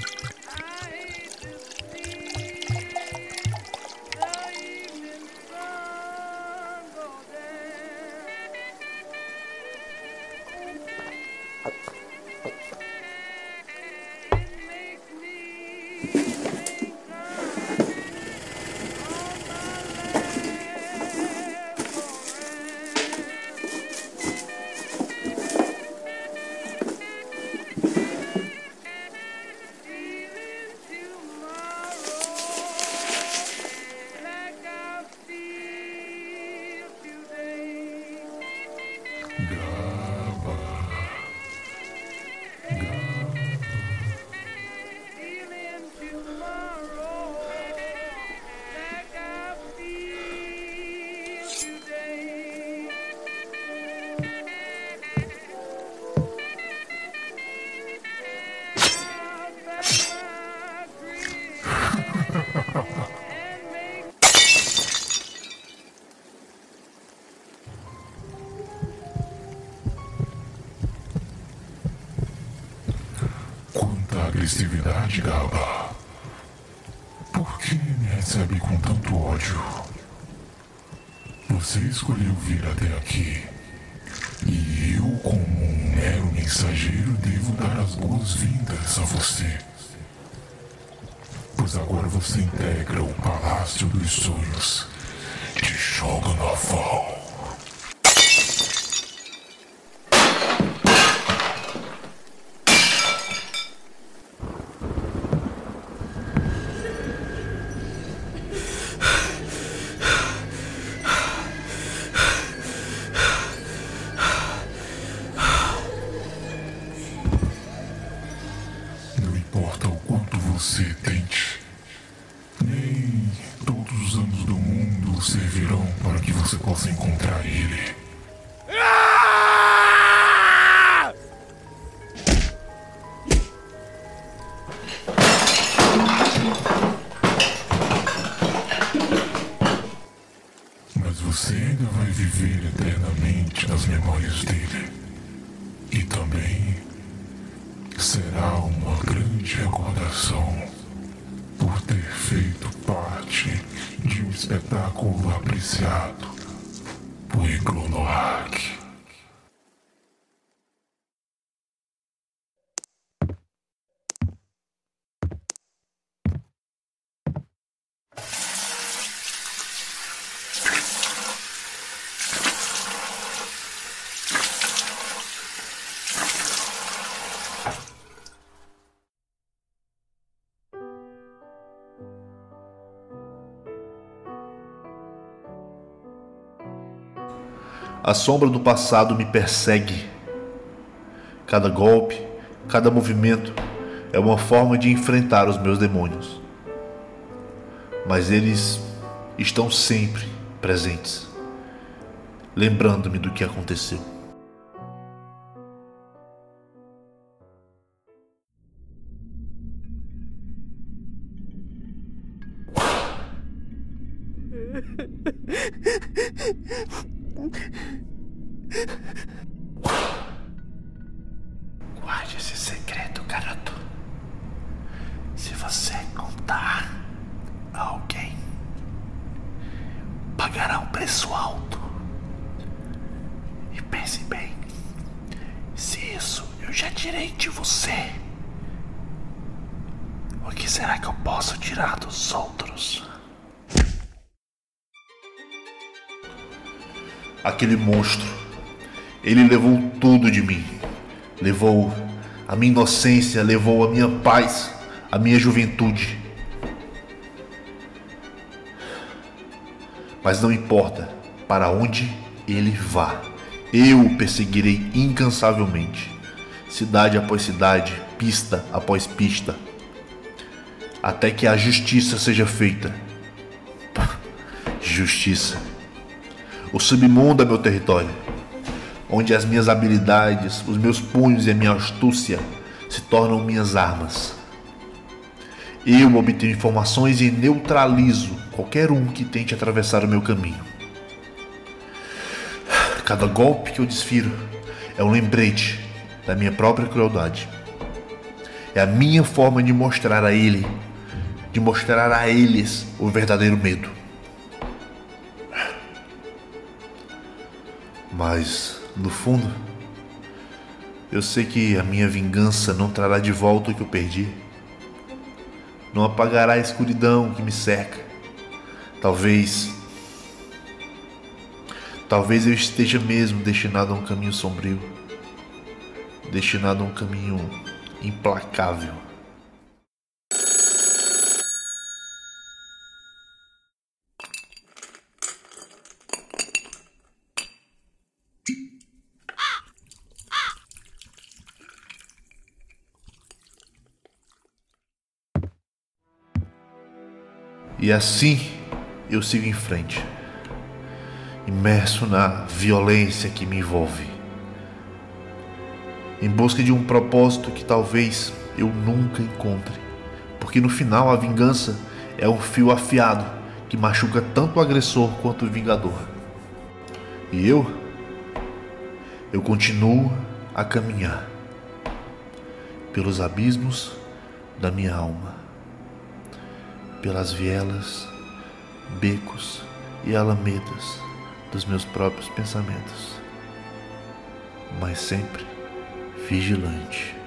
you God. Festividade, Gaba? Por que me recebe com tanto ódio? Você escolheu vir até aqui. E eu, como um mero mensageiro, devo dar as boas-vindas a você. Pois agora você integra o Palácio dos Sonhos de Jogo Naval. Você tente, nem todos os anos do mundo servirão para que você possa encontrar ele. Mas você ainda vai viver eternamente nas memórias dele. Grande recordação por ter feito parte de um espetáculo apreciado por Iglonoark. A sombra do passado me persegue. Cada golpe, cada movimento é uma forma de enfrentar os meus demônios. Mas eles estão sempre presentes, lembrando-me do que aconteceu. Guarde esse segredo, garoto. Se você contar a alguém, pagará um preço alto. E pense bem: se isso eu já tirei de você, o que será que eu posso tirar dos outros? Aquele monstro, ele levou tudo de mim. Levou a minha inocência, levou a minha paz, a minha juventude. Mas não importa para onde ele vá, eu o perseguirei incansavelmente, cidade após cidade, pista após pista, até que a justiça seja feita. Justiça. O submundo é meu território, onde as minhas habilidades, os meus punhos e a minha astúcia se tornam minhas armas. Eu obtenho informações e neutralizo qualquer um que tente atravessar o meu caminho. Cada golpe que eu desfiro é um lembrete da minha própria crueldade. É a minha forma de mostrar a ele, de mostrar a eles o verdadeiro medo. Mas, no fundo, eu sei que a minha vingança não trará de volta o que eu perdi. Não apagará a escuridão que me cerca. Talvez. Talvez eu esteja mesmo destinado a um caminho sombrio. Destinado a um caminho implacável. E assim eu sigo em frente, imerso na violência que me envolve, em busca de um propósito que talvez eu nunca encontre, porque no final a vingança é um fio afiado que machuca tanto o agressor quanto o vingador. E eu, eu continuo a caminhar pelos abismos da minha alma, pelas vielas, becos e alamedas dos meus próprios pensamentos, mas sempre vigilante.